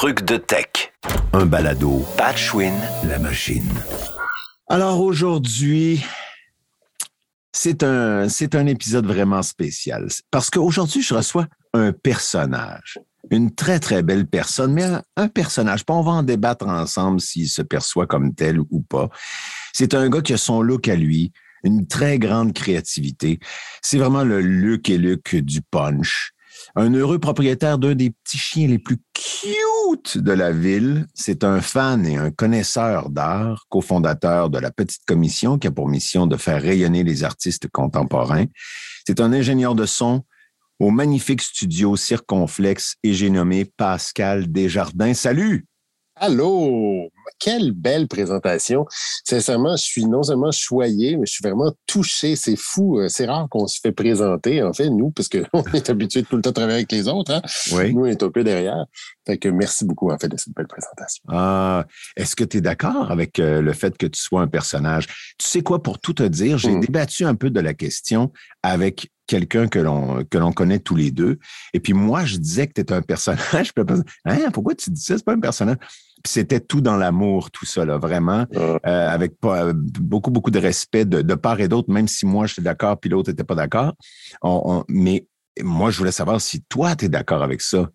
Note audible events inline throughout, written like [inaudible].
trucs de tech. Un balado. Patchwin. La machine. Alors aujourd'hui, c'est un, c'est un épisode vraiment spécial. Parce qu'aujourd'hui, je reçois un personnage. Une très, très belle personne, mais un, un personnage. Puis on va en débattre ensemble s'il se perçoit comme tel ou pas. C'est un gars qui a son look à lui, une très grande créativité. C'est vraiment le Luc et Luc du punch. Un heureux propriétaire d'un des petits chiens les plus cute de la ville. C'est un fan et un connaisseur d'art, cofondateur de la Petite Commission qui a pour mission de faire rayonner les artistes contemporains. C'est un ingénieur de son au magnifique studio Circonflexe et j'ai nommé Pascal Desjardins. Salut! Allô! Quelle belle présentation. Sincèrement, je suis non seulement choyé, mais je suis vraiment touché. C'est fou. Euh, c'est rare qu'on se fait présenter, en fait, nous, parce qu'on [laughs] est habitué de tout le temps travailler avec les autres. Hein? Oui. Nous, on est un peu derrière. Fait que merci beaucoup, en fait, de cette belle présentation. Ah, est-ce que tu es d'accord avec euh, le fait que tu sois un personnage? Tu sais quoi, pour tout te dire, j'ai Mm. débattu un peu de la question avec quelqu'un que l'on que l'on connaît tous les deux. Et puis moi, je disais que tu étais un personnage. [laughs] Hein, pourquoi tu dis ça? C'est pas un personnage. Puis c'était tout dans l'amour, tout ça, là, vraiment, euh, avec pas, euh, beaucoup, beaucoup de respect de, de part et d'autre, même si moi, j'étais d'accord puis l'autre n'était pas d'accord. On- on- mais moi, je voulais savoir si toi, tu es d'accord avec ça,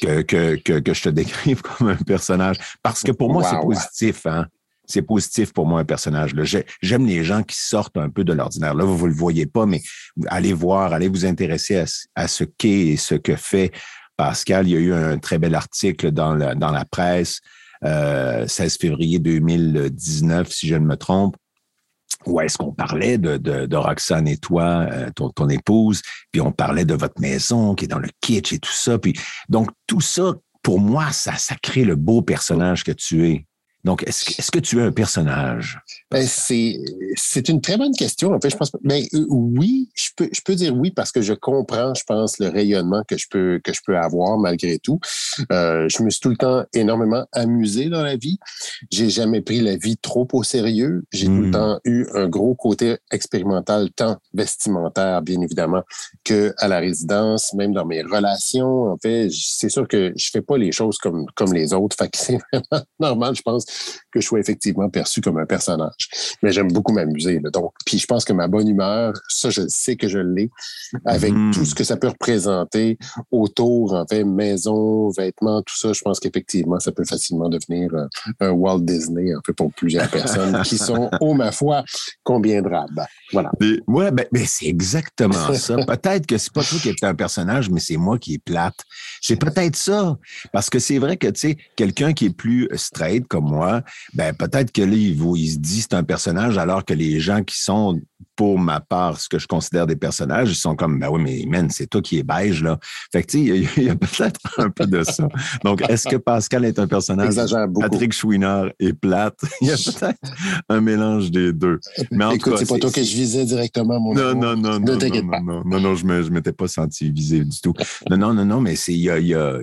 que, que, que, que je te [laughs] décrive comme un personnage. Parce que pour moi, c'est positif, hein. C'est positif pour moi, un personnage. J'aime les gens qui sortent un peu de l'ordinaire. Là, vous, vous le voyez pas, mais allez voir, allez vous intéresser à, ce- à ce qu'est et ce que fait Pascal. Il y a eu un très bel article dans la, dans la presse, euh, 16 février 2019, si je ne me trompe, où est-ce qu'on parlait de, Roxane et toi, euh, ton, ton épouse, puis on parlait de votre maison qui est dans le kitsch et tout ça. Puis, donc, tout ça, pour moi, ça, ça crée le beau personnage que tu es. Donc, est-ce que, tu es un personnage? Ben, c'est, une très bonne question. En fait, je pense, ben, euh, oui, je peux, je peux dire oui parce que je comprends, je pense, le rayonnement que je peux, que je peux avoir malgré tout. Euh, je me suis tout le temps énormément amusé dans la vie. J'ai jamais pris la vie trop au sérieux. J'ai tout le temps eu un gros côté expérimental, tant vestimentaire, bien évidemment, que à la résidence, même dans mes relations. En fait, c'est sûr que je fais pas les choses comme, comme les autres. Fait que c'est [laughs] vraiment normal, je pense, que je sois effectivement perçu comme un personnage. Mais j'aime beaucoup m'amuser. là. Donc, puis je pense que ma bonne humeur, ça, je sais que je l'ai, avec Mhm. tout ce que ça peut représenter autour, en fait, maison, vêtements, tout ça. Je pense qu'effectivement, ça peut facilement devenir euh, un Walt Disney, en fait, pour plusieurs [laughs] personnes qui sont, oh ma foi, rabats. Voilà. Ouais, ben, ben, c'est exactement ça. [laughs] Peut-être que c'est pas toi qui es un personnage, mais c'est moi qui est plate. C'est peut-être ça. Parce que c'est vrai que, tu sais, quelqu'un qui est plus straight comme moi, ben, peut-être que là, il, il se dit c'est un personnage, alors que les gens qui sont, pour ma part, ce que je considère des personnages, ils sont comme, ben oui, mais man, c'est toi qui es beige, là. Fait que, tu sais, il y a- peut-être un peu de ça. Donc, est-ce que Pascal est un personnage? Patrick Chouinard est plate? [laughs] Il y a peut-être un mélange des deux. Mais en Écoute, c'est pas toi que je visais directement, mon non, non, non, non, non, non, non, non, je ne m'étais pas senti visé du tout. Non, non, non, non, mais c'est il y a, il y, a,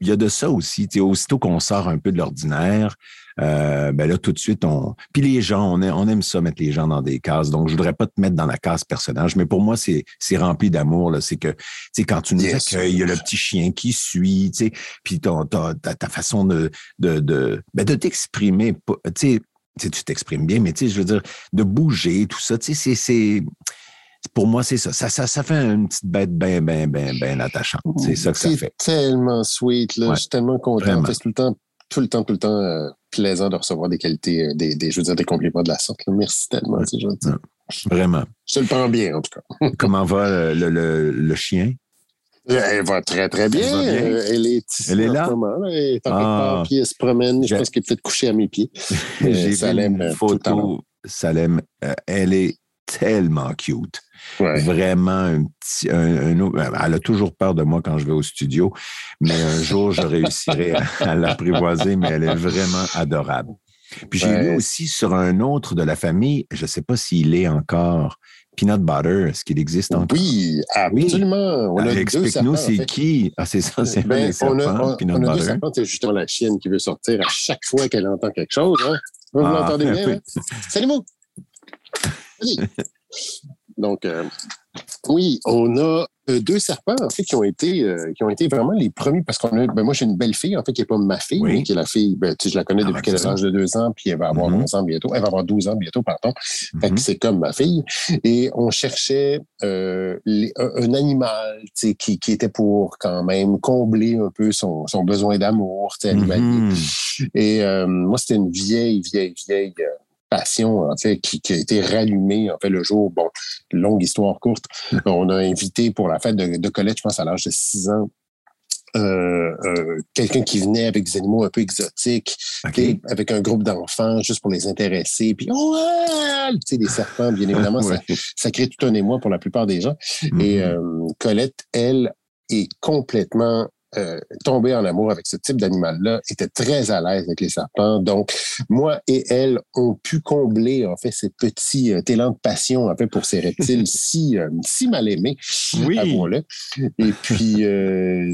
il y a de ça aussi. Tu sais, aussitôt qu'on sort un peu de l'ordinaire, euh, ben là, tout de suite, on. Puis les gens, on, aime- on aime ça, mettre les gens dans des cases. Donc, je voudrais pas te mettre dans la case personnage, mais pour moi, c'est c'est rempli d'amour. là. C'est que, tu sais, quand tu nous Yes. accueilles, il y a le petit chien qui suit, tu sais, puis ton, ta, ta, ta façon de, de, de, ben, de t'exprimer, pas- tu sais, tu sais, tu t'exprimes bien, mais tu sais, je veux dire, de bouger, tout ça, tu sais, c'est- c'est. Pour moi, c'est ça. Ça, ça. ça fait une petite bête bien, bien, bien, bien attachante. C'est ça que ça C'est fait. tellement sweet. Là. Ouais. Je suis tellement content. C'est tout le temps, tout le temps, tout le temps euh, plaisant de recevoir des qualités, euh, des, des, je veux dire, des compliments de la sorte. là. Merci tellement, c'est gentil. Vraiment. Je le prends bien, en tout cas. [laughs] Comment va le, le, le- chien? Elle va très, très bien. Elle bien? Euh, Elle est ici Elle est là? moment. là. Elle est en Ah. puis elle se promène. Je pense qu'elle est peut-être couchée à mes pieds. [laughs] J'ai vu une photo. Salem, elle est tellement cute. Ouais. Vraiment un petit. Un, elle a toujours peur de moi quand je vais au studio, mais un jour, je réussirai à, à l'apprivoiser, mais elle est vraiment adorable. Puis j'ai Ouais. lu aussi sur un autre de la famille, je ne sais pas s'il est encore Peanut Butter, est-ce qu'il existe encore? Oui, absolument. Ah, Explique-nous, en c'est fait. qui? Ah, c'est ça, c'est Ben, on a, on, Peanut on a deux Butter. serpents. C'est justement la chienne qui veut sortir à chaque fois qu'elle entend quelque chose. Hein? Vous Ah, l'entendez [laughs] bien? oui. hein? Salut. [laughs] Donc, euh, Oui, on a euh, deux serpents, en fait, qui ont été, euh, qui ont été vraiment les premiers, parce qu'on a, ben moi, j'ai une belle fille, en fait, qui n'est pas ma fille, mais qui est la fille, ben, tu sais, je la connais ah, depuis qu'elle a l'âge de deux ans, puis elle va avoir 11 mm-hmm. ans bientôt, elle va avoir 12 ans bientôt, pardon. Fait que mm-hmm. c'est comme ma fille. Et on cherchait euh, un, animal, tu sais, qui, qui était pour quand même combler un peu son, son besoin d'amour, tu sais, animalier. Mm-hmm. Et moi, c'était une vieille, vieille, vieille passion, en fait, qui, a été rallumée, en fait, le jour, bon, longue histoire courte, on a invité pour la fête de, Colette, je pense à l'âge de 6 ans, euh, euh, quelqu'un qui venait avec des animaux un peu exotiques, avec un groupe d'enfants juste pour les intéresser. Puis, oh, tu sais, des serpents, bien évidemment, [laughs] ça, crée tout un émoi pour la plupart des gens. Et mm-hmm. euh, Colette, elle, est complètement euh, tombé en amour avec ce type d'animal-là, était très à l'aise avec les serpents. Donc, moi et elle ont pu combler, en fait, ces petits euh, élans de passion, en fait, pour ces reptiles [laughs] si, euh, si mal aimés, oui. avouons-le. Et puis,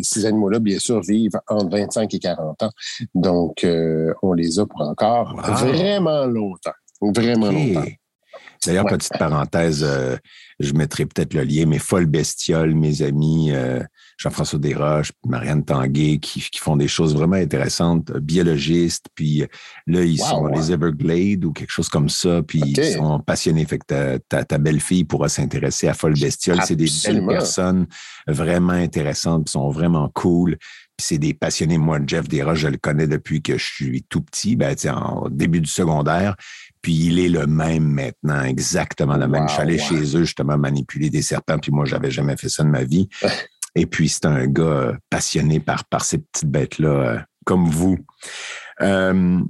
ces animaux-là, bien sûr, vivent entre 25 et 40 ans. Donc, on les a pour encore vraiment longtemps. Vraiment longtemps. D'ailleurs, petite parenthèse, je mettrai peut-être le lien, mais Folle Bestiole, mes amis Jean-François Desroches, Marianne Tanguay, qui, font des choses vraiment intéressantes, euh, biologistes, puis euh, là, ils sont les Everglades ou quelque chose comme ça, puis ils sont passionnés. Fait que ta, belle-fille pourra s'intéresser à Folle Bestiole. C'est des belles personnes vraiment intéressantes, sont vraiment cool. Puis c'est des passionnés. Moi, Jeff Desroches, je le connais depuis que je suis tout petit, ben, en début du secondaire. Puis il est le même maintenant, exactement le même. je suis allé chez eux justement manipuler des serpents, puis moi, j'avais jamais fait ça de ma vie. [laughs] Et puis, c'est un gars euh, passionné par, par ces petites bêtes-là, euh, comme vous. Euh,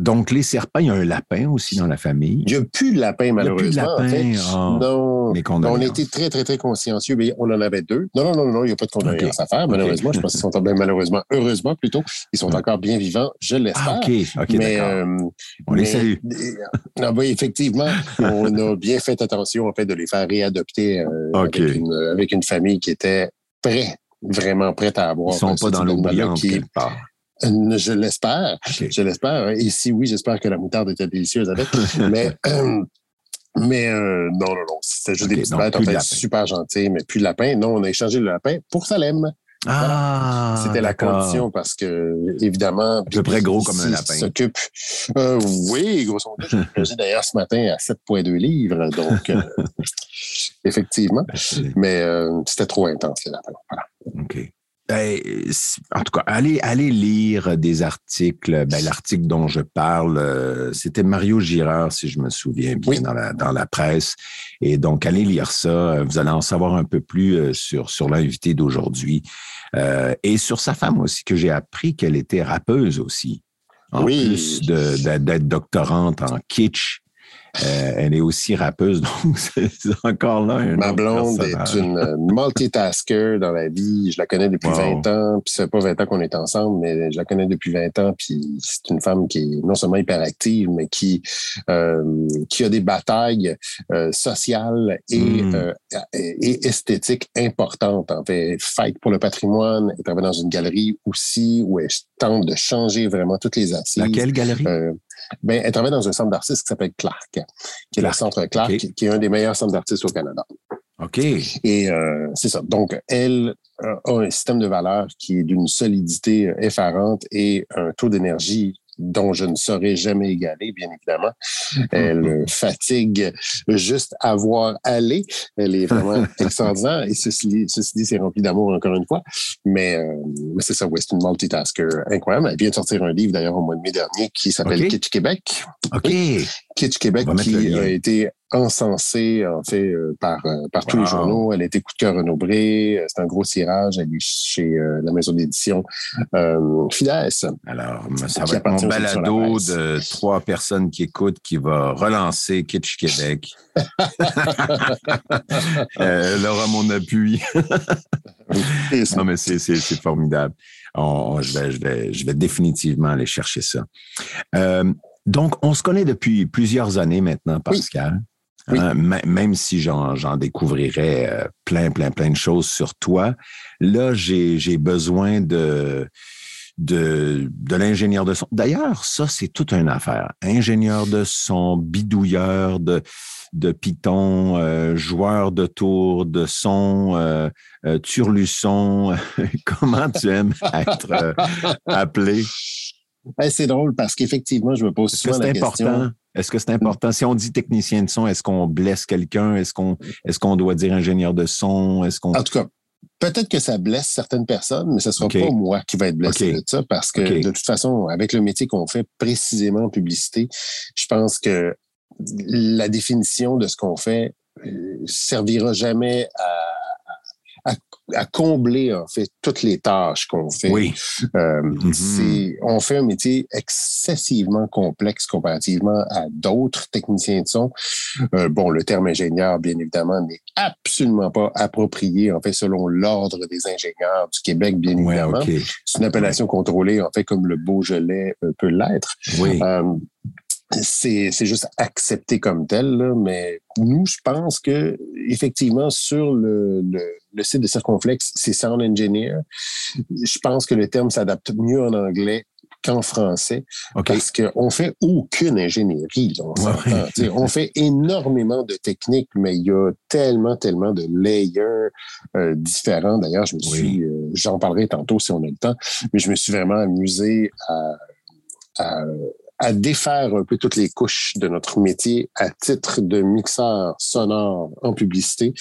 donc, les serpents, il y a un lapin aussi dans la famille. Il n'y a plus de lapin, malheureusement. Il n'y a plus de lapin. En fait. Oh, non. On était très, très, très consciencieux, mais on en avait deux. Non, non, non, non, il n'y a pas de condoléances à faire, malheureusement. Je pense qu'ils sont malheureusement, heureusement plutôt, ils sont encore bien vivants, je l'espère. Ah, OK, OK, mais, on les salue. Non, oui, effectivement, on a bien fait attention, en fait, de les faire réadopter euh, avec, une, avec une famille qui était prête vraiment prête à avoir. Ils sont pas dans l'oubliant quelque part. Euh, je l'espère. Je l'espère. Et si oui, j'espère que la moutarde était délicieuse avec. [laughs] mais euh, [clears throat] mais euh, non, non, non. C'était juste des petites bêtes. En fait, super gentil, mais plus de lapin. Non, on a échangé le lapin pour Salem. Ah, C'était la condition parce que, évidemment. À peu près gros comme un lapin. s'occupe. oui, grosso modo. J'ai [laughs] d'ailleurs ce matin à 7,2 livres. Donc, [laughs] effectivement. Mais c'était trop intense, les lapins. Voilà. OK. Ben, en tout cas, allez, allez lire des articles. Ben, L'article dont je parle, euh, c'était Mario Girard, si je me souviens bien, dans, la, dans la presse. Et donc, allez lire ça. Vous allez en savoir un peu plus euh, sur, sur l'invité d'aujourd'hui euh, et sur sa femme aussi, que j'ai appris qu'elle était rappeuse aussi. En plus d'être doctorante en kitsch euh, elle est aussi rappeuse, [laughs] donc c'est encore là Ma blonde est une multitasker dans la vie. Je la connais depuis 20 ans, puis c'est pas 20 ans qu'on est ensemble, mais je la connais depuis 20 ans, puis c'est une femme qui est non seulement hyperactive, mais qui, euh, qui a des batailles euh, sociales et, hmm. et, esthétiques importantes. En fait, fight pour le patrimoine, elle travaille dans une galerie aussi où elle tente de changer vraiment toutes les assises. Laquelle galerie? Ben, elle travaille dans un centre d'artistes qui s'appelle Clark, qui est le centre Clark, qui est un des meilleurs centres d'artistes au Canada. OK. Et euh, c'est ça. Donc, elle euh, a un système de valeurs qui est d'une solidité effarante et un taux d'énergie dont je ne saurais jamais égaler, bien évidemment. Elle [laughs] fatigue juste à voir aller. Elle est vraiment [laughs] extraordinaire. Et ceci, dit, c'est rempli d'amour encore une fois. Mais, euh, c'est ça, ouais, c'est une multitasker incroyable. Elle vient de sortir un livre d'ailleurs au mois de mai dernier qui s'appelle Kitsch Québec. OK. Kitsch Québec qui a été encensée, en fait, euh, par, euh, par tous les journaux. Elle a été coup de cœur renombrée. Euh, c'est un gros tirage. Elle est chez la maison d'édition euh, Alors, ça va être mon balado de trois personnes qui écoutent qui va relancer Kitsch Québec. [laughs] elle aura mon appui. [laughs] non, mais c'est formidable. je, vais, je, vais, je vais définitivement aller chercher ça. donc, on se connaît depuis plusieurs années maintenant, Pascal. Hein, même si j'en découvrirais euh, plein, plein, plein de choses sur toi, là, j'ai besoin de l'ingénieur de son. D'ailleurs, ça, c'est toute une affaire. Ingénieur de son, bidouilleur de, de Python, euh, joueur de tour, de son, euh, turluson. [laughs] Comment tu aimes être euh, appelé? c'est drôle parce qu'effectivement, je me pose souvent la question. Est-ce que c'est important? Si on dit technicien de son, est-ce qu'on blesse quelqu'un? Est-ce qu'on qu'on doit dire ingénieur de son? Est-ce qu'on. En tout cas, peut-être que ça blesse certaines personnes, mais ce ne sera pas moi qui va être blessé de ça parce que de toute façon, avec le métier qu'on fait précisément en publicité, je pense que la définition de ce qu'on fait euh, servira jamais à, à, combler en fait toutes les tâches qu'on fait. Oui. Euh, mm-hmm. on fait un métier excessivement complexe comparativement à d'autres techniciens de son. Euh, bon, le terme ingénieur, bien évidemment, n'est absolument pas approprié en fait selon l'ordre des ingénieurs du Québec, bien évidemment. C'est une appellation contrôlée en fait comme le Beaujolais peut l'être. Oui c'est juste accepté comme tel, là, mais nous, je pense que effectivement sur le, le, le site de Circonflex, c'est Sound Engineer. Je pense que le terme s'adapte mieux en anglais qu'en français parce qu'on fait aucune ingénierie. on, on, fait énormément de techniques, mais il y a tellement, tellement de layers euh, différents. D'ailleurs, je me suis, euh, j'en parlerai tantôt si on a le temps, mais je me suis vraiment amusé à, à à défaire un peu toutes les couches de notre métier à titre de mixeur sonore en publicité.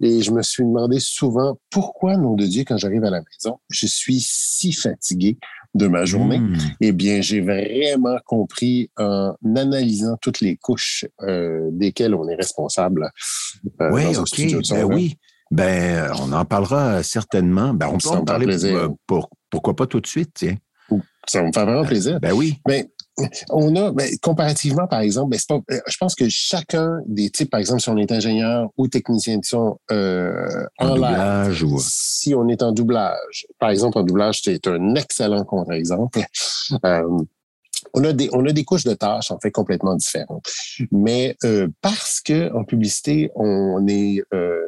Et je me suis demandé souvent pourquoi, nom de Dieu, quand j'arrive à la maison, je suis si fatigué de ma journée? Hmm. Eh bien, j'ai vraiment compris en analysant toutes les couches euh, desquelles on est responsable. Euh, oui, OK. Ben oui. Ben, on en parlera certainement. Ben, on peut en parler pour, pourquoi pas tout de suite, tiens. Ça me fait vraiment plaisir. Ben oui. Mais on a, ben, comparativement, par exemple, ben, pas, euh, je pense que chacun des types, par exemple, si on est ingénieur ou technicien de son euh, en, doublage ou... si on est en doublage, par exemple, en doublage, c'est un excellent contre-exemple. [laughs] Euh, on a des on a des couches de tâches en fait complètement différentes, mais euh, parce que en publicité on est euh,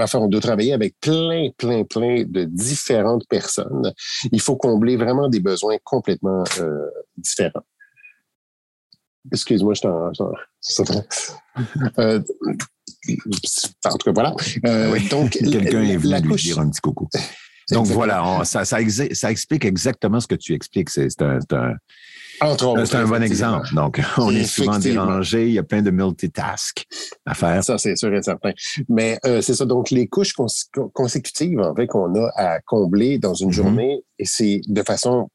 enfin, on doit travailler avec plein, plein, plein de différentes personnes. Il faut combler vraiment des besoins complètement euh, différents. Excuse-moi, je t'en... [laughs] Euh, en tout cas, voilà. Euh, oui. Donc, [laughs] Quelqu'un est venu lui dire un petit coucou. Donc voilà, ça, ça, ça, explique exactement ce que tu expliques. C'est un, c'est un bon exemple. Donc, on est souvent dérangé. Il y a plein de multitask à faire. Ça, c'est sûr et certain. Mais euh, c'est ça. Donc, les couches consécutives, en fait, qu'on a à combler dans une mm-hmm. journée, et c'est de façon...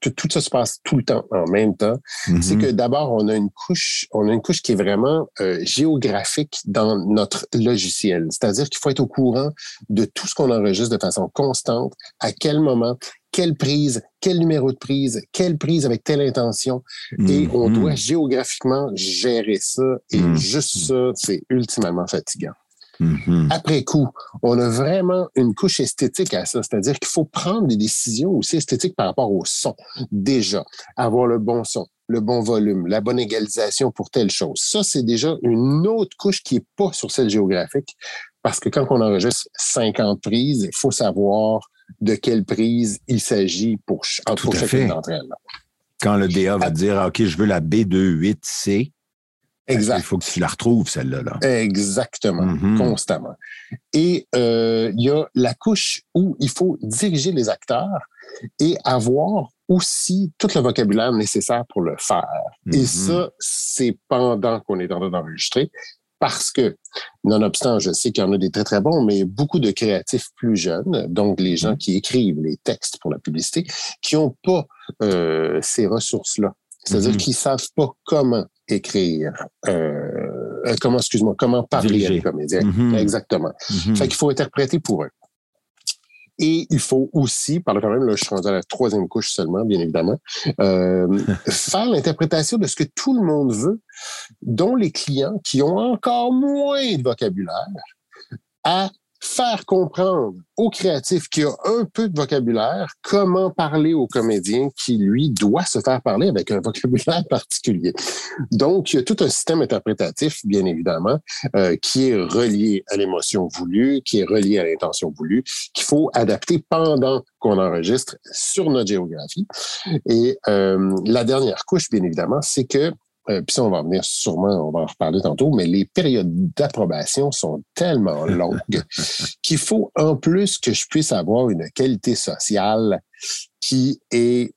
Tout, ça se passe tout le temps, en même temps. Mm-hmm. C'est que d'abord, on a une couche on a une couche qui est vraiment euh, géographique dans notre logiciel. C'est-à-dire qu'il faut être au courant de tout ce qu'on enregistre de façon constante, à quel moment, quelle prise, quel numéro de prise, quelle prise avec telle intention. Et on mm-hmm. doit géographiquement gérer ça. Et mm-hmm. juste ça, c'est ultimement fatigant. Mm-hmm. Après coup, on a vraiment une couche esthétique à ça, c'est-à-dire qu'il faut prendre des décisions aussi esthétiques par rapport au son. Déjà, avoir le bon son, le bon volume, la bonne égalisation pour telle chose. Ça, c'est déjà une autre couche qui est pas sur celle géographique, parce que quand on enregistre 50 prises, il faut savoir de quelle prise il s'agit pour, pour chacune d'entre elles. Quand le DA va dire, OK, je veux la B28C, Exact. Il faut que tu la retrouves, celle-là. Exactement, mm-hmm. constamment. Et euh, il y a la couche où il faut diriger les acteurs et avoir aussi tout le vocabulaire nécessaire pour le faire. Et mm-hmm. ça, c'est pendant qu'on est en train d'enregistrer parce que, nonobstant, je sais qu'il y en a des très, très bons, mais beaucoup de créatifs plus jeunes, donc les gens mm-hmm. qui écrivent les textes pour la publicité, qui n'ont pas euh, ces ressources-là. C'est-à-dire mm-hmm. qu'ils savent pas comment écrire, euh, euh comment, excuse-moi, comment parler à des comédiens. Mm-hmm. Exactement. Fait qu'il faut interpréter pour eux. Et il faut aussi, par le quand même, là, je suis rendu à la troisième couche seulement, bien évidemment, euh, [laughs] faire l'interprétation de ce que tout le monde veut, dont les clients qui ont encore moins de vocabulaire, à faire comprendre au créatif qui a un peu de vocabulaire comment parler au comédien qui, lui, doit se faire parler avec un [laughs] vocabulaire particulier. Donc, il y a tout un système interprétatif, bien évidemment, euh, qui est relié à l'émotion voulue, qui est relié à l'intention voulue, qu'il faut adapter pendant qu'on enregistre sur notre géographie. Et euh, la dernière couche, bien évidemment, c'est que euh, puis ça, on va revenir sûrement, on va en reparler tantôt, mais les périodes d'approbation sont tellement [laughs] longues qu'il faut en plus que je puisse avoir une qualité sociale qui est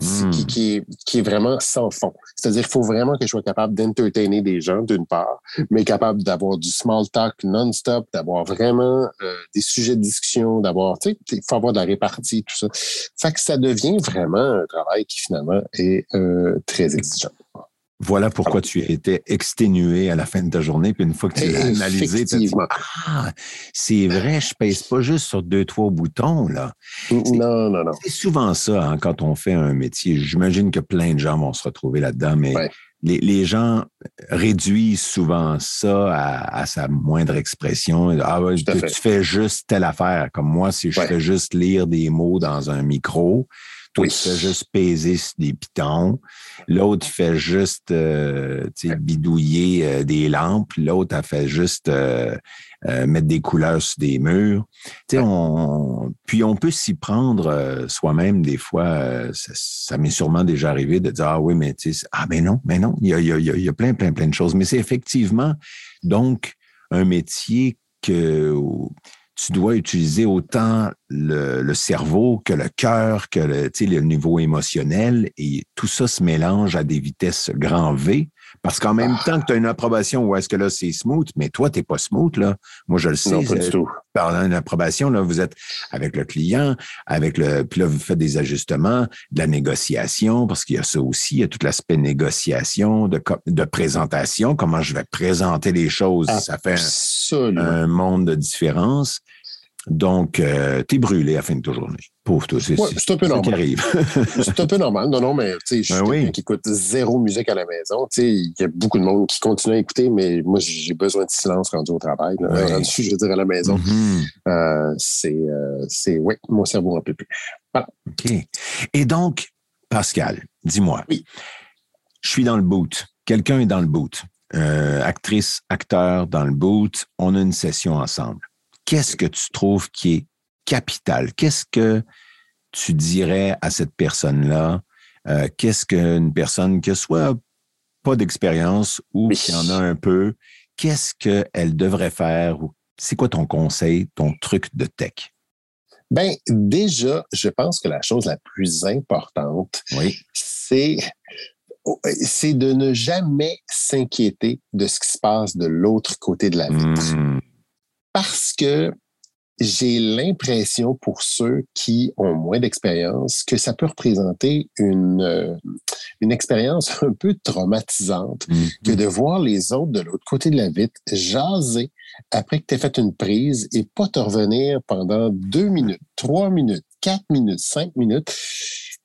hmm. qui, est, qui est vraiment sans fond. C'est-à-dire qu'il faut vraiment que je sois capable d'entertainer des gens, d'une part, mais capable d'avoir du small talk non-stop, d'avoir vraiment euh, des sujets de discussion, d'avoir, tu sais, il faut avoir de la répartie, tout ça. Fait que ça devient vraiment un travail qui finalement est euh, très exigeant. Voilà pourquoi tu étais exténué à la fin de ta journée. Puis une fois que tu l'as analysé, tu dit, ah, c'est vrai, je pèse pas juste sur deux, trois boutons, là. Non, non, non. C'est souvent ça, hein, quand on fait un métier. J'imagine que plein de gens vont se retrouver là-dedans, mais les, gens réduisent souvent ça à, sa moindre expression. Ah ouais, tu, fais juste telle affaire. Comme moi, si je fais juste lire des mots dans un micro, toi, tu fais juste peser des pitons. L'autre fait juste euh, bidouiller euh, des lampes. L'autre a fait juste euh, mettre des couleurs sur des murs. On, puis on peut s'y prendre soi-même des fois. ça, m'est sûrement déjà arrivé de dire Ah oui, mais ah ben non, mais non, il y a, y, a, y a plein, plein, plein de choses. Mais c'est effectivement donc un métier que tu dois utiliser autant le, cerveau que le cœur, que le, le niveau émotionnel, et tout ça se mélange à des vitesses grand V. Parce qu'en même ah. temps que tu as une approbation où est-ce que là, c'est smooth, mais toi, tu n'es pas smooth, là. Moi, je le sais. Non, pas du tout. Par une approbation, là, vous êtes avec le client, avec le. Puis là, vous faites des ajustements, de la négociation, parce qu'il y a ça aussi, il y a tout l'aspect négociation, de, de présentation, comment je vais présenter les choses. Ça fait un monde de différence. Donc, euh, tu es brûlé à la fin de ta journée. Pauvre toi. C'est un peu normal. [laughs] c'est un peu normal. Non, non, mais tu sais, je suis ben quelqu'un qui écoute zéro musique à la maison. Tu sais, il y a beaucoup de monde qui continue à écouter, mais moi, j'ai besoin de silence rendu au travail. Rendu, je veux dire, à la maison. Mm-hmm. Euh, euh, c'est, oui, mon cerveau n'en peut plus. Voilà. OK. Et donc, Pascal, dis-moi. Oui. Je suis dans le boot. Quelqu'un est dans le boot. actrice, acteur dans le boot. On a une session ensemble qu'est-ce que tu trouves qui est capital? Qu'est-ce que tu dirais à cette personne-là? Euh, qu'est-ce qu'une personne qui soit pas d'expérience ou qui en a un peu, qu'est-ce qu'elle devrait faire? C'est quoi ton conseil, ton truc de tech? Ben, déjà, je pense que la chose la plus importante, c'est c'est de ne jamais s'inquiéter de ce qui se passe de l'autre côté de la vitre. Hmm parce que j'ai l'impression pour ceux qui ont moins d'expérience que ça peut représenter une, euh, une expérience [laughs] un peu traumatisante mm-hmm. que de voir les autres de l'autre côté de la vitre jaser après que tu aies fait une prise et pas te revenir pendant deux minutes, trois minutes, quatre minutes, cinq minutes.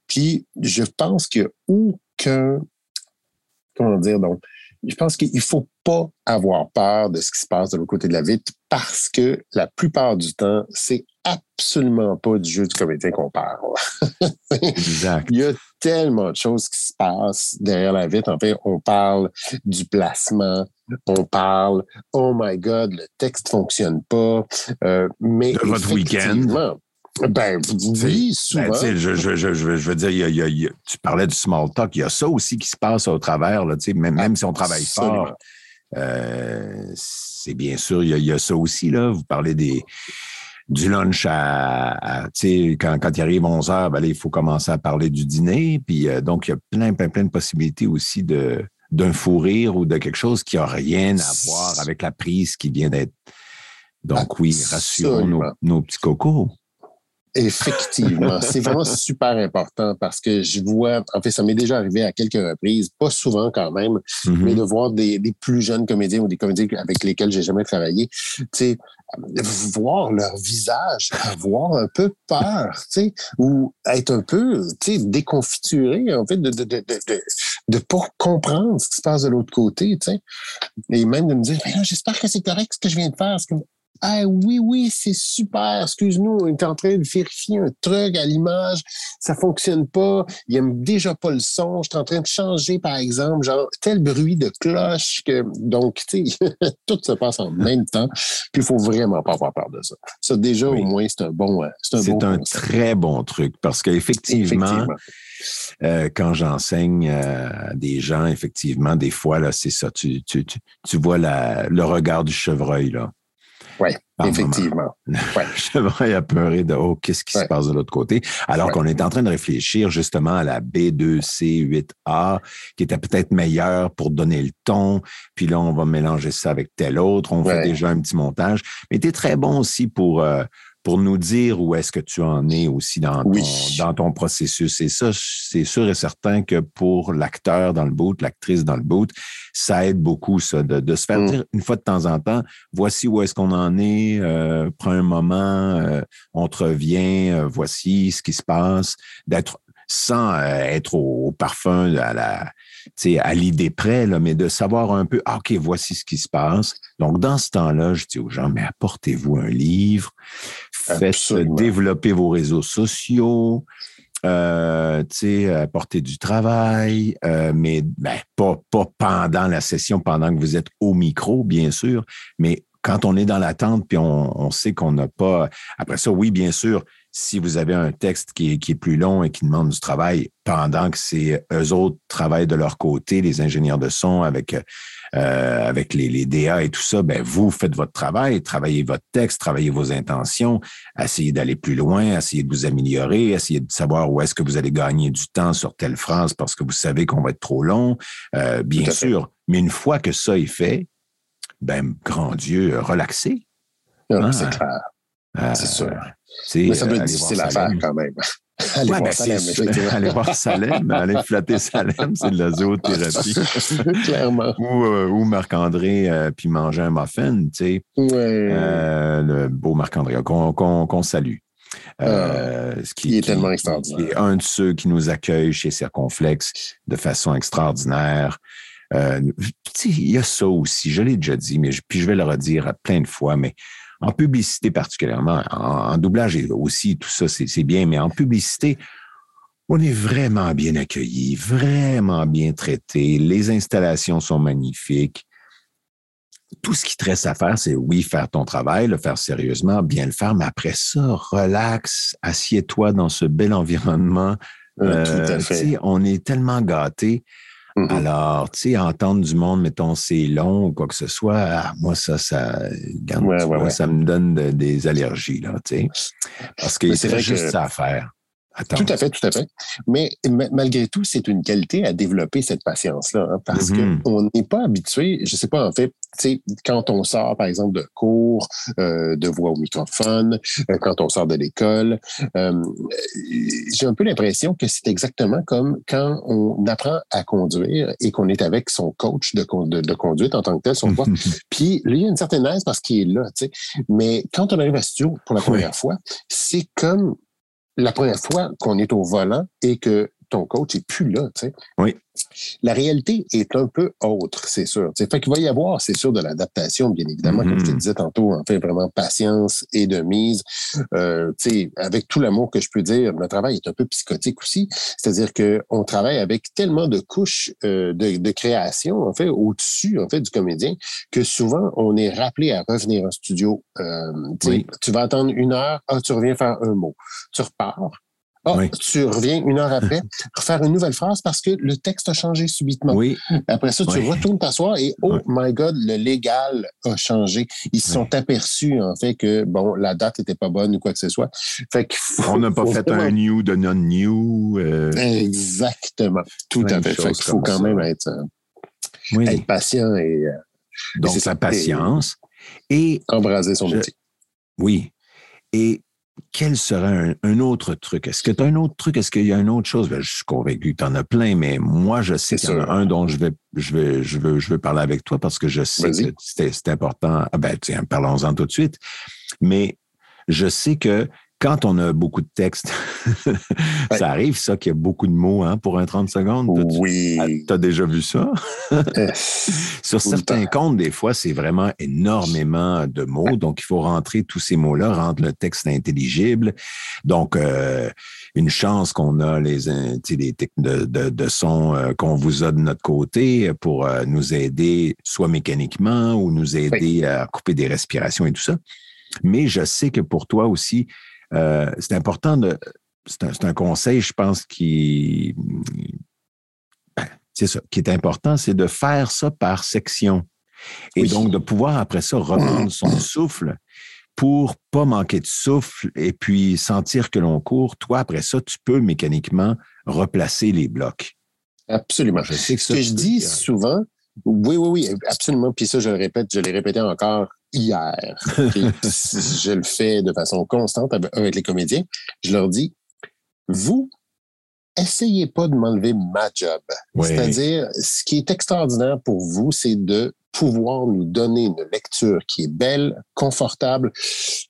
Puis je pense a aucun, comment dire, donc, je pense qu'il faut pas avoir peur de ce qui se passe de l'autre côté de la vitre parce que la plupart du temps, c'est absolument pas du jeu du comédien qu'on parle. exact. [laughs] Il y a tellement de choses qui se passent derrière la vitre. En fait, on parle du placement, on parle, oh my God, le texte fonctionne pas. Euh, mais de votre week-end. Ben, oui, souvent. Ben, je, je, je, je, veux dire, tu parlais du small talk, il y a ça aussi qui se passe au travers, là, même, même si on travaille fort. Euh, c'est bien sûr, il y, a, ça aussi, là. Vous parlez des du lunch à, tu sais, quand, quand il arrive 11 heures, ben il faut commencer à parler du dîner. Puis euh, donc, il y a plein, plein, plein de possibilités aussi de d'un fou rire ou de quelque chose qui n'a rien à voir avec la prise qui vient d'être. Donc, oui, rassurons nos, nos petits cocos. Effectivement, c'est vraiment super important parce que je vois, en fait, ça m'est déjà arrivé à quelques reprises, pas souvent quand même, mm-hmm. mais de voir des, des, plus jeunes comédiens ou des comédiens avec lesquels j'ai jamais travaillé, tu sais, voir leur visage, avoir un peu peur, tu sais, ou être un peu, tu sais, déconfituré, en fait, de de, de, de, de pas comprendre ce qui se passe de l'autre côté, tu sais, et même de me dire, j'espère que c'est correct ce que je viens de faire, Ah oui, oui, c'est super, excuse-nous, on est en train de vérifier un truc à l'image, ça fonctionne pas, il aime déjà pas le son, je suis en train de changer, par exemple, genre tel bruit de cloche que. Donc, tu sais, [laughs] tout se passe en même temps. Puis il faut vraiment pas avoir peur de ça. Ça, déjà, au moins, c'est un bon. C'est un, très bon truc parce qu'effectivement, euh, quand j'enseigne euh, à des gens, effectivement, des fois, là, c'est ça. Tu, tu, tu, vois la, le regard du chevreuil, là. Oui, effectivement. [laughs] Ouais. le chevreuil a peur de Oh, qu'est-ce qui se passe de l'autre côté? Alors qu'on est en train de réfléchir justement à la B2C8A, qui était peut-être meilleure pour donner le ton. Puis là, on va mélanger ça avec tel autre. On fait déjà un petit montage. Mais tu es très bon aussi pour. Euh, pour nous dire où est-ce que tu en es aussi dans ton, dans ton processus. Et ça, c'est sûr et certain que pour l'acteur dans le boot, l'actrice dans le boot, ça aide beaucoup, ça, de, se faire mm. dire une fois de temps en temps, voici où est-ce qu'on en est, euh, prends un moment, euh, on te revient, euh, voici ce qui se passe, d'être sans être au, parfum à la à l'idée près, là, mais de savoir un peu, ah, OK, voici ce qui se passe. Donc, dans ce temps-là, je dis aux gens, mais apportez-vous un livre, faites développer vos réseaux sociaux, euh, apportez du travail, euh, mais ben, pas, pas pendant la session, pendant que vous êtes au micro, bien sûr, mais quand on est dans l'attente, puis on, on sait qu'on n'a pas... Après ça, oui, bien sûr, si vous avez un texte qui est, qui est, plus long et qui demande du travail pendant que c'est eux autres travaillent de leur côté, les ingénieurs de son avec euh, avec les, les, DA et tout ça, ben vous faites votre travail, travaillez votre texte, travaillez vos intentions, essayez d'aller plus loin, essayez de vous améliorer, essayez de savoir où est-ce que vous allez gagner du temps sur telle phrase parce que vous savez qu'on va être trop long, euh, bien sûr. Mais une fois que ça est fait, ben grand Dieu, relaxez. Ah, c'est hein? clair. Euh, c'est sûr. Mais ça doit être difficile à faire quand même. [laughs] Allez, voir ben, Salem, allez voir Salem, allez flatter Salem, c'est de la [laughs] zoothérapie. Clairement. Ou, euh, ou Marc-André, euh, puis manger un muffin, tu sais. Ouais. le beau Marc-André, qu'on salue. Ah, ce qui, est tellement extraordinaire. Qui un de ceux qui nous accueille chez Circonflexe de façon extraordinaire. il y a ça aussi, je l'ai déjà dit, mais puis je vais le redire plein de fois, mais en publicité particulièrement, en, doublage aussi, tout ça, c'est bien, mais en publicité, on est vraiment bien accueilli, vraiment bien traité. Les installations sont magnifiques. Tout ce qui te reste à faire, c'est oui, faire ton travail, le faire sérieusement, bien le faire, mais après ça, relax, assieds-toi dans ce bel environnement. Euh, tout à fait. On est tellement gâtés. Mm-hmm. Alors, tu sais, entendre du monde, mettons, c'est long ou quoi que ce soit, ah, moi, ça, ça, ça me donne des allergies, là, tu sais. Parce que c'est juste ça à faire. Tout à fait, tout à fait. Mais malgré tout, c'est une qualité à développer cette patience-là, hein, parce mm-hmm. qu'on n'est pas habitué, je sais pas, en fait, quand on sort, par exemple, de cours, euh, de voix au microphone, euh, quand on sort de l'école, euh, j'ai un peu l'impression que c'est exactement comme quand on apprend à conduire et qu'on est avec son coach de, de, conduite en tant que tel, son prof. [laughs] Puis, il y a une certaine aise parce qu'il est là, tu sais. Mais quand on arrive à studio pour la première fois, c'est comme la première fois qu'on est au volant et que ton coach est plus là, tu sais. Oui. La réalité est un peu autre, c'est sûr. T'sais. Fait qu'il va y avoir, c'est sûr, de l'adaptation, bien évidemment, comme je te mm-hmm. disais tantôt, en fait, vraiment patience et de mise. Euh, avec tout l'amour que je peux dire, le travail est un peu psychotique aussi. C'est-à-dire qu'on travaille avec tellement de couches euh, de, de, création, en fait, au-dessus, en fait, du comédien, que souvent, on est rappelé à revenir en studio. Euh, Tu vas attendre une heure, ah, tu reviens faire un mot. Tu repars, ah, tu reviens une heure après, [laughs] refaire une nouvelle phrase parce que le texte a changé subitement. Oui. Après ça, tu retournes t'asseoir et oh my God, le légal a changé. Ils se sont aperçus, en fait, que bon, la date n'était pas bonne ou quoi que ce soit. Fait On n'a pas fait un new de non-new. Euh, Exactement. Tout à fait. fait qu'il faut quand même être, euh, être patient et. Euh, Donc, la patience. Et. Embraser son métier. Oui. Et quel serait un, autre truc? Est-ce que tu as un autre truc? Est-ce qu'il y a une autre chose? Ben, je suis convaincu que tu en as plein, mais moi, je sais qu'il y en a un dont je vais, je vais, je veux, je veux parler avec toi parce que je sais que c'est important. Ah ben, tiens, parlons-en tout de suite. Mais je sais que quand on a beaucoup de textes, [laughs] ça arrive, ça, qu'il y a beaucoup de mots hein, pour un 30 secondes. Oui. Tu as déjà vu ça? [laughs] Sur certains comptes, des fois, c'est vraiment énormément de mots. Donc, il faut rentrer tous ces mots-là, rendre le texte intelligible. Donc, euh, une chance qu'on a les, les de, de, de son euh, qu'on vous a de notre côté pour euh, nous aider, soit mécaniquement ou nous aider à couper des respirations et tout ça. Mais je sais que pour toi aussi, euh, c'est important de. C'est un, conseil, je pense, qui. Ben, c'est ça, qui est important, c'est de faire ça par section. Et donc, de pouvoir après ça reprendre son [clears throat] souffle pour pas manquer de souffle et puis sentir que l'on court. Toi, après ça, tu peux mécaniquement replacer les blocs. Absolument. Je sais que Ce que je dis souvent, oui, oui, oui, absolument. Puis ça, je le répète, je l'ai répété encore hier. [laughs] je le fais de façon constante avec les comédiens. Je leur dis, vous, essayez pas de m'enlever ma job. C'est-à-dire, ce qui est extraordinaire pour vous, c'est de pouvoir nous donner une lecture qui est belle, confortable,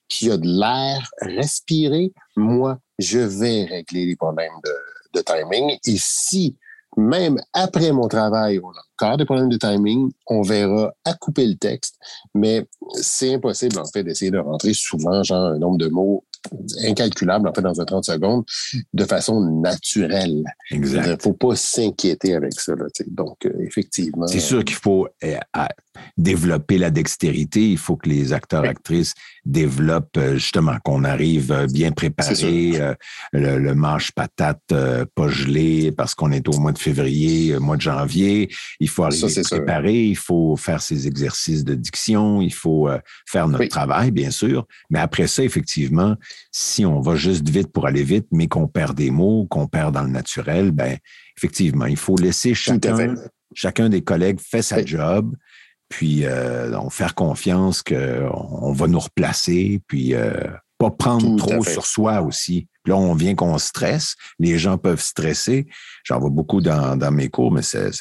qui a de l'air, respiré. Moi, je vais régler les problèmes de, de timing. Et si même après mon travail, on a encore des problèmes de timing. On verra à couper le texte, mais c'est impossible, en fait, d'essayer de rentrer souvent, genre, un nombre de mots incalculable, en fait, dans un 30 secondes, de façon naturelle. Exact. Il ne faut pas s'inquiéter avec ça. Là, Donc, euh, effectivement. C'est sûr qu'il faut euh, développer la dextérité. Il faut que les acteurs, actrices développent euh, justement qu'on arrive bien préparé, le, le mâche patate pas gelé parce qu'on est au mois de février, mois de janvier. Il faut arriver préparé, il faut faire ses exercices de diction, il faut faire notre travail, bien sûr. Mais après ça, effectivement, si on va juste vite pour aller vite, mais qu'on perd des mots, qu'on perd dans le naturel, ben effectivement, il faut laisser chacun, chacun des collègues fait sa job, puis euh, on faire confiance qu'on va nous replacer, puis euh, pas prendre trop sur soi aussi. Là, on vient qu'on stresse. Les gens peuvent stresser. J'en vois beaucoup dans, dans mes cours, mais c'est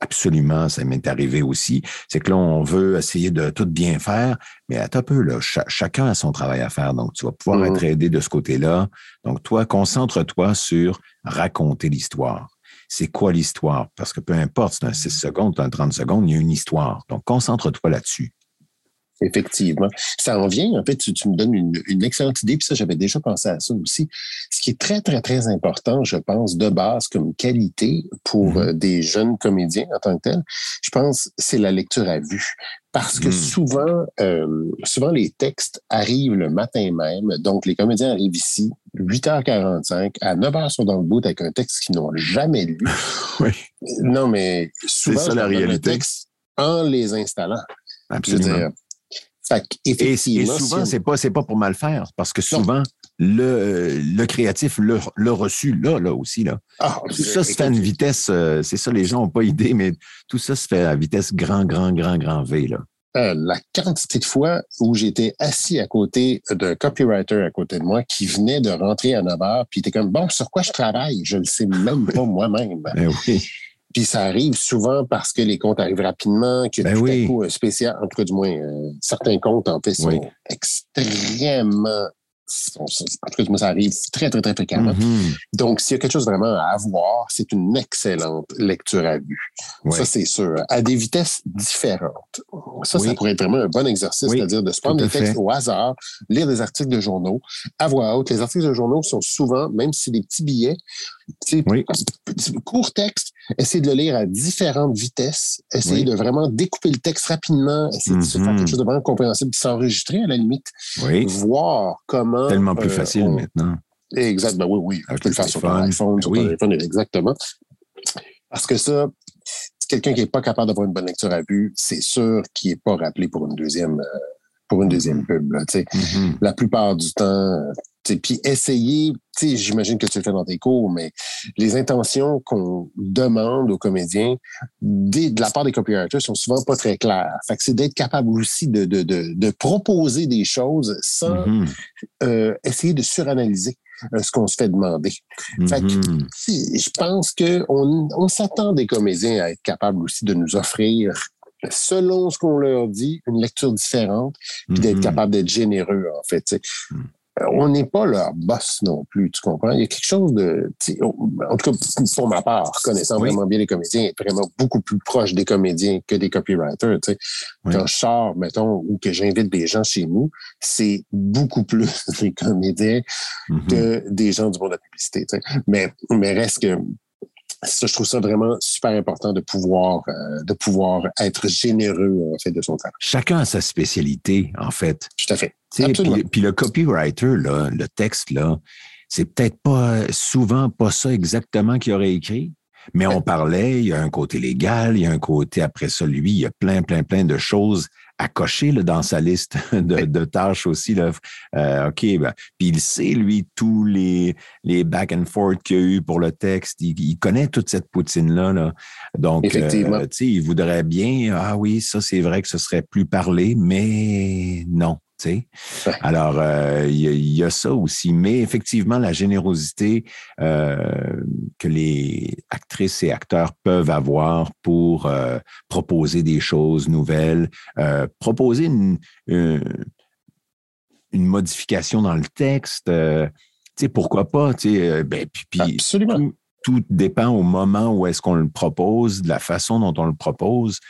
Absolument, ça m'est arrivé aussi. C'est que là, on veut essayer de tout bien faire, mais à un peu, là, chacun a son travail à faire. Donc, tu vas pouvoir mmh. être aidé de ce côté-là. Donc, toi, concentre-toi sur raconter l'histoire. C'est quoi l'histoire? Parce que peu importe, c'est un 6 secondes, un 30 secondes, il y a une histoire. Donc, concentre-toi là-dessus. Effectivement. Ça en vient, en fait, tu, me donnes une, excellente idée, puis ça, j'avais déjà pensé à ça aussi. Ce qui est très, très, très important, je pense, de base comme qualité pour mm-hmm. euh, des jeunes comédiens en tant que tels, je pense, c'est la lecture à vue. Parce que mm. souvent, euh, souvent, les textes arrivent le matin même. Donc, les comédiens arrivent ici, 8h45, à 9h sont dans le bout avec un texte qu'ils n'ont jamais lu. [laughs] oui. Non, mais souvent, ça la réalité. Le texte en les installant. Absolument et, souvent, c'est pas, c'est pas pour mal faire, parce que souvent, le, le créatif l'a reçu là, là aussi. Là. Ah, tout ça se fait à une vitesse, euh, c'est ça, les gens n'ont pas idée, mais tout ça se fait à vitesse grand, grand, grand, grand V. Là. Euh, la quantité de fois où j'étais assis à côté d'un copywriter à côté de moi qui venait de rentrer à 9 heures, puis était comme, bon, sur quoi je travaille? Je ne sais même pas moi-même. [laughs] Ben oui. Puis ça arrive souvent parce que les comptes arrivent rapidement, que ben tout à coup un spécial, en tout cas du moins, euh, certains comptes en fait sont extrêmement en tout cas, moi, ça arrive très, très, très fréquemment. Mm-hmm. Donc, s'il y a quelque chose vraiment à avoir, c'est une excellente lecture à vue. Ça, c'est sûr. À des vitesses différentes. Ça, ça pourrait être vraiment un bon exercice, c'est-à-dire de se prendre des textes au hasard, lire des articles de journaux à voix haute. Les articles de journaux sont souvent, même si des petits billets, court texte, essayer de le lire à différentes vitesses, essayer de vraiment découper le texte rapidement, essayer de se faire quelque mm-hmm. chose de vraiment compréhensible, de s'enregistrer à la limite, voir comment... Tellement plus euh, facile maintenant. Exactement, oui, oui. tu peux le faire sur ton iPhone, sur ton téléphone, exactement. Parce que ça, quelqu'un qui n'est pas capable d'avoir une bonne lecture à vue, c'est sûr qu'il n'est pas rappelé pour une deuxième, euh, pour une deuxième pub. Là, mm-hmm. La plupart du temps, puis essayer, j'imagine que tu le fais dans tes cours, mais les intentions qu'on demande aux comédiens de la part des copywriters sont souvent pas très claires. Fait que c'est d'être capable aussi de, de, de, de, proposer des choses sans mm-hmm. euh, essayer de suranalyser euh, ce qu'on se fait demander. Fait que, mm-hmm. je pense qu'on on, s'attend des comédiens à être capables aussi de nous offrir selon ce qu'on leur dit, une lecture différente, puis d'être capable d'être généreux, en fait. On n'est pas leur boss non plus, tu comprends? Il y a quelque chose de, en tout cas pour ma part, connaissant vraiment bien les comédiens, vraiment beaucoup plus proche des comédiens que des copywriters. Tu sais. Quand je sors, mettons, ou que j'invite des gens chez nous, c'est beaucoup plus [laughs] des comédiens mm-hmm. que des gens du monde de la publicité. Tu sais. Mais, mais reste que ça, je trouve ça vraiment super important de pouvoir, euh, de pouvoir être généreux en fait de son travail. Chacun a sa spécialité, en fait. Tout à fait. Puis, puis, le copywriter, là, le texte, là, c'est peut-être pas souvent pas ça exactement qu'il aurait écrit. Mais on parlait, il y a un côté légal, il y a un côté après ça, lui, il y a plein, plein, plein de choses à cocher là, dans sa liste [laughs] de, tâches aussi. Là. Euh, OK, ben, puis il sait, lui, tous les, les back and forth qu'il y a eu pour le texte. Il, connaît toute cette poutine-là. Là. Donc, euh, il voudrait bien, ah oui, ça, c'est vrai que ce serait plus parlé, mais non. Alors, euh, il y, a ça aussi. Mais effectivement, la générosité euh, que les actrices et acteurs peuvent avoir pour euh, proposer des choses nouvelles, proposer une, une, modification dans le texte, pourquoi pas? Ben, puis, Absolument. Tout, dépend au moment où est-ce qu'on le propose, de la façon dont on le propose.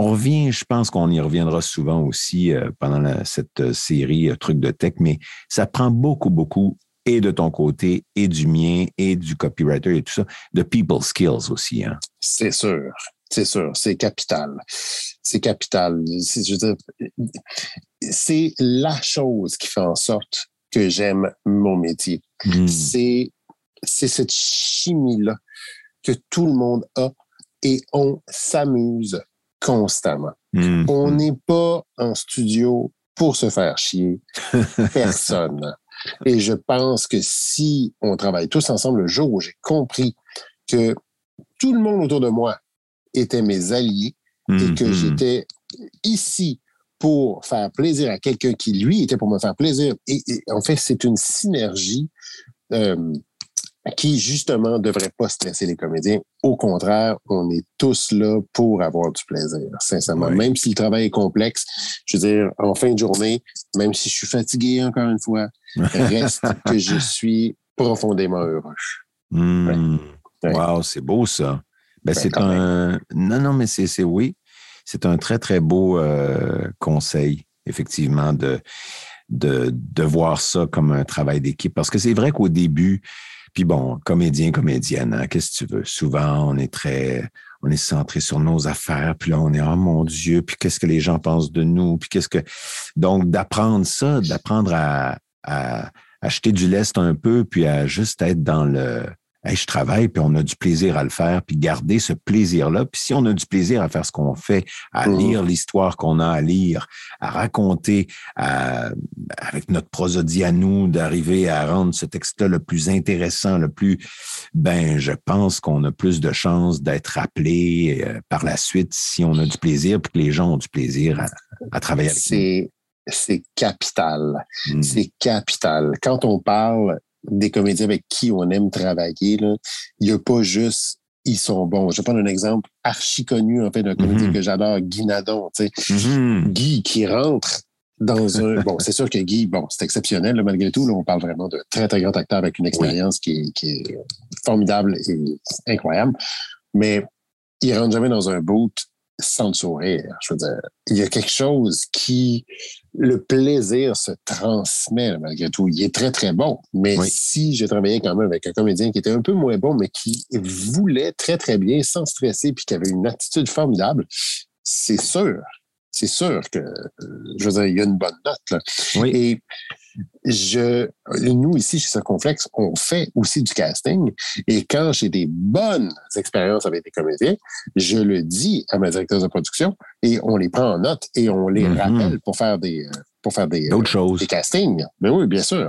On revient, je pense qu'on y reviendra souvent aussi euh, pendant cette euh, série euh, Trucs de tech, mais ça prend beaucoup, beaucoup et de ton côté, et du mien, et du copywriter et tout ça, de people skills aussi. Hein. C'est sûr, c'est sûr, c'est capital. C'est capital. C'est la chose qui fait en sorte que j'aime mon métier. Hmm. C'est cette chimie-là que tout le monde a et on s'amuse constamment. Mm-hmm. On n'est pas en studio pour se faire chier. [laughs] Personne. Et je pense que si on travaille tous ensemble, le jour où j'ai compris que tout le monde autour de moi était mes alliés et que mm-hmm. j'étais ici pour faire plaisir à quelqu'un qui, lui, était pour me faire plaisir. Et, en fait, c'est une synergie euh, qui justement devrait pas stresser les comédiens. Au contraire, on est tous là pour avoir du plaisir, sincèrement. Même si le travail est complexe, je veux dire, en fin de journée, même si je suis fatigué encore une fois, reste [laughs] que je suis profondément heureux. Mmh. Wow, c'est beau ça. Ben, ben c'est un. Non, non, mais c'est oui. C'est un très, très beau euh, conseil, effectivement, de, de, de voir ça comme un travail d'équipe. Parce que c'est vrai qu'au début, puis bon, comédien, comédienne, hein, qu'est-ce que tu veux? Souvent, on est très, on est centré sur nos affaires, puis là, on est, oh mon Dieu, puis qu'est-ce que les gens pensent de nous, puis qu'est-ce que... Donc, d'apprendre ça, d'apprendre à, à acheter du lest un peu, puis à juste être dans le, je travaille, puis on a du plaisir à le faire, puis garder ce plaisir-là. Puis si on a du plaisir à faire ce qu'on fait, à mmh. lire l'histoire qu'on a à lire, à raconter, avec notre prosodie à nous, d'arriver à rendre ce texte-là le plus intéressant, le plus, ben, je pense qu'on a plus de chances d'être appelé euh, par la suite si on a du plaisir, puis que les gens ont du plaisir à, travailler avec nous. C'est capital. Mmh. C'est capital. Quand on parle des comédiens avec qui on aime travailler, là, il n'y a pas juste ils sont bons. Je vais prendre un exemple archi connu, en fait, d'un comédien mm-hmm. que j'adore, Guy Nadon. Mm-hmm. Guy qui rentre dans un. [laughs] Bon, c'est sûr que Guy, bon, c'est exceptionnel, malgré tout. Là, on parle vraiment de très, très grand acteur avec une expérience qui, est, qui, est, formidable et incroyable. Mais il rentre jamais dans un boot sans le sourire. Je veux dire, il y a quelque chose qui, le plaisir se transmet malgré tout. Il est très, très bon. Mais si je travaillais quand même avec un comédien qui était un peu moins bon, mais qui voulait très, très bien, sans stresser, puis qui avait une attitude formidable, c'est sûr, c'est sûr que, je veux dire, il y a une bonne note. Là. Oui. Et je, nous, ici, chez Circonflex, on fait aussi du casting. Et quand j'ai des bonnes expériences avec des comédiens, je le dis à ma directrice de production et on les prend en note et on les mm-hmm. rappelle pour faire des, pour faire des, choses. des castings. Mais oui, bien sûr.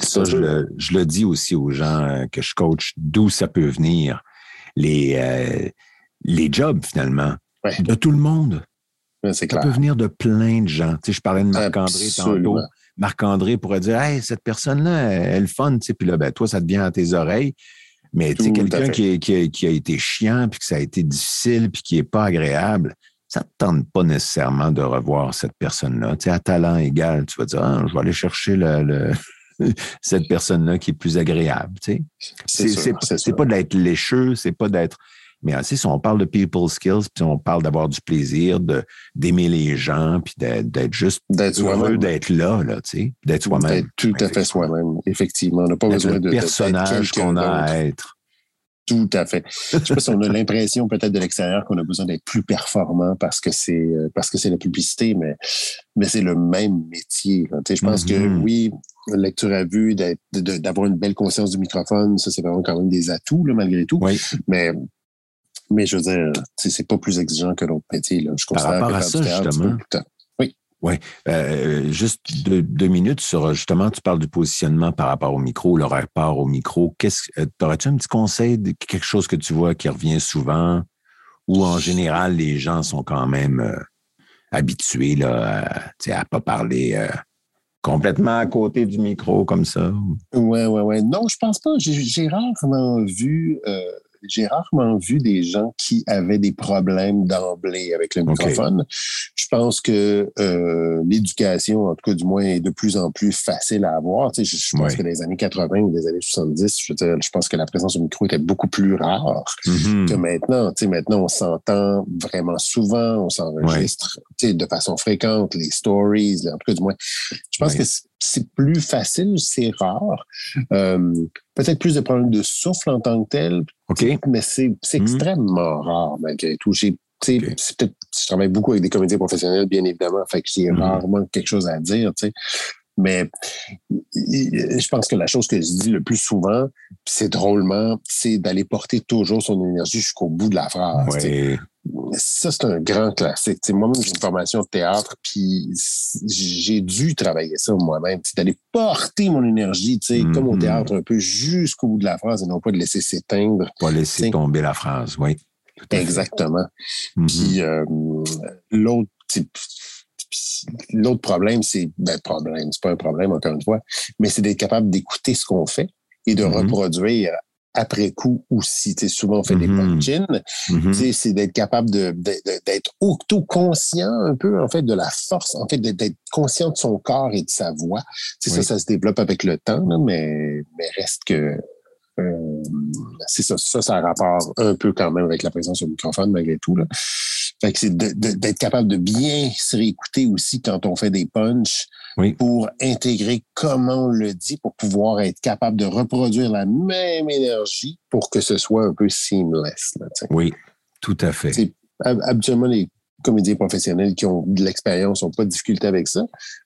Ça, je, le, je, le, dis aussi aux gens euh, que je coach, d'où ça peut venir. Les, euh, les jobs, finalement, de tout le monde. ça peut venir de plein de gens. Tu sais, je parlais de Marc-André tantôt. Marc-André pourrait dire Hey, cette personne-là, elle est fun, tu sais, puis là, ben, toi, ça te vient à tes oreilles. Mais tu sais, quelqu'un qui, qui, a été chiant, puis que ça a été difficile, puis qui n'est pas agréable, ça ne te tente pas nécessairement de revoir cette personne-là. Tu sais, à talent égal, tu vas dire, ah, je vais aller chercher le, [laughs] cette personne-là qui est plus agréable. Tu sais. C'est pas d'être lécheux, c'est pas d'être. Mais aussi, si on parle de people skills, puis on parle d'avoir du plaisir, de d'aimer les gens, puis d'être juste heureux d'être là, là, tu sais, d'être soi-même. Tout à fait soi-même, effectivement. On n'a pas besoin de personnage qu'on a à être. Tout à fait. Je sais pas si on a [laughs] l'impression peut-être de l'extérieur qu'on a besoin d'être plus performant parce que c'est euh, parce que c'est la publicité, mais mais c'est le même métier. Je pense que mm-hmm. oui, lecture à vue, d'avoir une belle conscience du microphone, ça c'est vraiment quand même des atouts là, malgré tout. Oui. Mais mais je veux dire, c'est pas plus exigeant que l'autre métier. Là. Je considère Par rapport à ça, justement. Oui, euh, juste deux, minutes sur justement, tu parles du positionnement par rapport au micro, le rapport au micro. Qu'est-ce euh, aurais-tu un petit conseil de quelque chose que tu vois qui revient souvent ou en général les gens sont quand même euh, habitués là, à, à pas parler complètement à côté du micro comme ça? Oui, oui, oui. Non, je pense pas. J'ai rarement vu j'ai rarement vu des gens qui avaient des problèmes d'emblée avec le microphone. Je pense que euh, l'éducation, en tout cas du moins, est de plus en plus facile à avoir. Tu sais, je, pense que dans les années 80 ou des années 70, je, je pense que la présence au micro était beaucoup plus rare mm-hmm. que maintenant. Tu sais, maintenant, on s'entend vraiment souvent, on s'enregistre de façon fréquente, les stories, en tout cas du moins. Je pense que c'est plus facile, c'est rare. Euh, peut-être plus de problèmes de souffle en tant que tel, mais c'est mhm. extrêmement rare malgré tout. J'ai je travaille beaucoup avec des comédiens professionnels, bien évidemment, fait que j'ai mhm. rarement quelque chose à dire. Mais je pense que la chose que je dis le plus souvent, c'est drôlement, c'est d'aller porter toujours son énergie jusqu'au bout de la phrase. Ça, c'est un grand classique. Moi-même, j'ai une formation de théâtre, puis j'ai dû travailler ça moi-même, d'aller porter mon énergie, comme au mm-hmm. théâtre, un peu jusqu'au bout de la phrase et non pas de laisser s'éteindre. Pas laisser tomber la phrase, oui. Exactement. Puis euh, l'autre l'autre problème, c'est ben problème, c'est pas un problème encore une fois, mais c'est d'être capable d'écouter ce qu'on fait et de mm-hmm. reproduire après coup aussi. Tu sais, souvent, on fait des mm-hmm. punch mm-hmm. C'est d'être capable de, d'être auto-conscient un peu, en fait, de la force, en fait, d'être conscient de son corps et de sa voix. Ça, ça se développe avec le temps, mais, mais reste que euh, c'est ça, ça, ça a rapport un peu quand même avec la présence au microphone, malgré tout. Là. Fait que c'est d'être capable de bien se réécouter aussi quand on fait des punchs pour intégrer comment on le dit, pour pouvoir être capable de reproduire la même énergie pour que ce soit un peu seamless. Là, oui, tout à fait. habituellement, les comédiens professionnels qui ont de l'expérience n'ont pas de difficulté avec ça.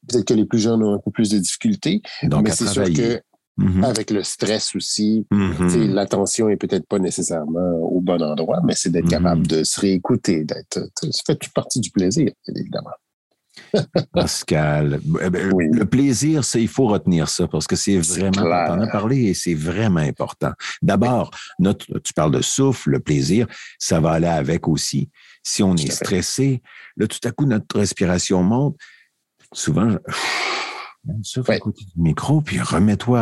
Peut-être que les plus jeunes ont un peu plus de difficultés. Donc, mais c'est sûr que Mm-hmm. Avec le stress aussi, mm-hmm. l'attention est peut-être pas nécessairement au bon endroit, mais c'est d'être capable mm-hmm. de se réécouter, d'être. Ça fait toute partie du plaisir, évidemment. [laughs] Pascal, eh ben, le plaisir, il faut retenir ça parce que c'est vraiment, on en a parlé et c'est vraiment important. D'abord, tu parles de souffle, le plaisir, ça va aller avec aussi. Si on est stressé, là, tout à coup, notre respiration monte. Souvent, Souffle ouais. à côté du micro, puis remets-toi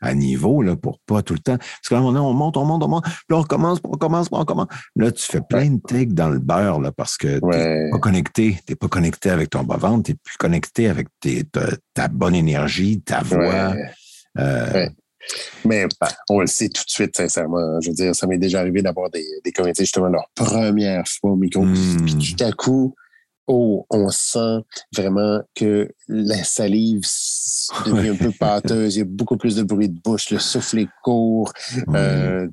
à, niveau là, pour pas tout le temps. Parce qu'à un moment on monte, on monte, on monte, puis on recommence, on recommence, on recommence. Là, tu fais plein de takes dans le beurre là, parce que tu n'es pas connecté. Tu pas connecté avec ton bas-ventre, tu n'es plus connecté avec ta, bonne énergie, ta voix. Euh, mais ben, on le sait tout de suite, sincèrement. Je veux dire, ça m'est déjà arrivé d'avoir des, des comédiens, justement, leur première fois au micro. Puis hmm. tout à coup, oh, on sent vraiment que la salive devient un peu pâteuse, il y a beaucoup plus de bruit de bouche, le souffle est court, euh,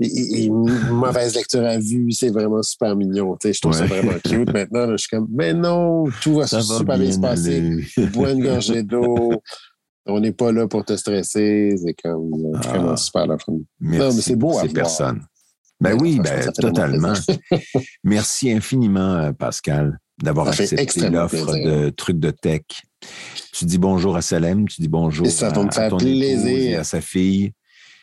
et, une mauvaise lecture à vue, c'est vraiment super mignon. Je trouve ça vraiment cute. Maintenant, je suis comme, mais non, tout va super bien se passer. Bois une gorgée [laughs] d'eau. On n'est pas là pour te stresser. C'est comme vraiment ah. super la Non, mais c'est beau à voir. personne. Ben oui, ben, totalement. [laughs] Merci infiniment, euh, Pascal d'avoir accepté l'offre de trucs de tech. Tu dis bonjour à Salem, tu dis bonjour à, ton et à sa fille.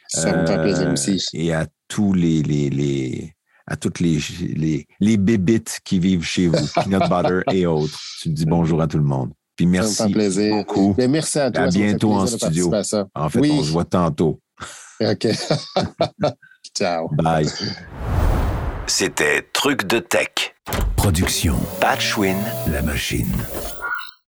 Ça me fait plaisir euh, aussi. Et à tous les, les, les à toutes les, les, les bébites qui vivent chez vous, peanut butter [laughs] et autres. Tu dis bonjour à tout le monde. Puis merci ça me fait plaisir. beaucoup. Mais merci à toi. À bientôt en studio. En fait, on se voit tantôt. OK. [laughs] Ciao. Bye. C'était Truc de Tech. Production. Patchwin. La machine.